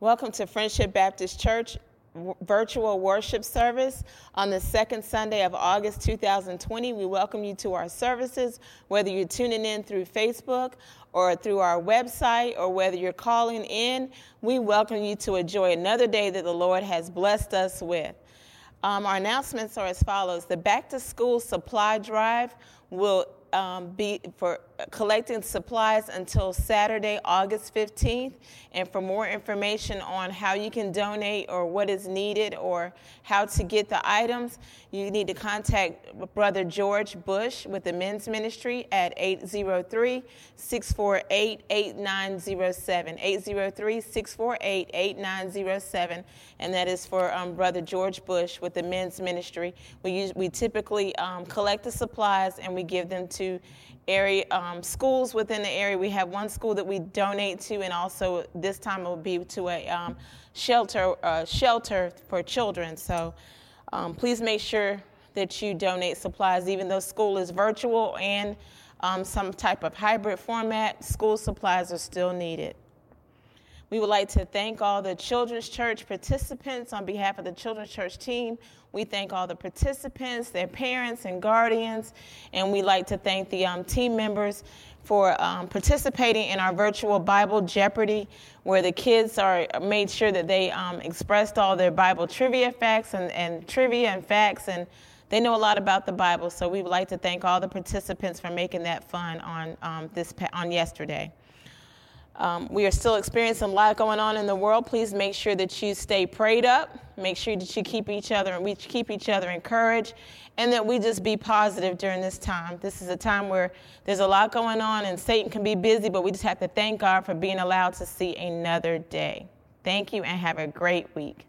Welcome to Friendship Baptist Church virtual worship service on the second Sunday of August 2020. We welcome you to our services, whether you're tuning in through Facebook or through our website or whether you're calling in. We welcome you to enjoy another day that the Lord has blessed us with. Um, our announcements are as follows The back to school supply drive will um, be for collecting supplies until Saturday, August 15th. And for more information on how you can donate or what is needed or how to get the items, you need to contact Brother George Bush with the men's ministry at 803 648 8907. 803 648 8907. And that is for um, Brother George Bush with the men's ministry. We, use, we typically um, collect the supplies and we give them to area um, schools within the area. We have one school that we donate to, and also this time it will be to a um, shelter uh, shelter for children. So um, please make sure that you donate supplies, even though school is virtual and um, some type of hybrid format. School supplies are still needed. We would like to thank all the Children's Church participants on behalf of the Children's Church team. We thank all the participants, their parents and guardians, and we like to thank the um, team members for um, participating in our virtual Bible Jeopardy, where the kids are made sure that they um, expressed all their Bible trivia facts and, and trivia and facts, and they know a lot about the Bible. So we would like to thank all the participants for making that fun on um, this on yesterday. Um, we are still experiencing a lot going on in the world. Please make sure that you stay prayed up. Make sure that you keep each other and we keep each other encouraged, and that we just be positive during this time. This is a time where there's a lot going on, and Satan can be busy, but we just have to thank God for being allowed to see another day. Thank you, and have a great week.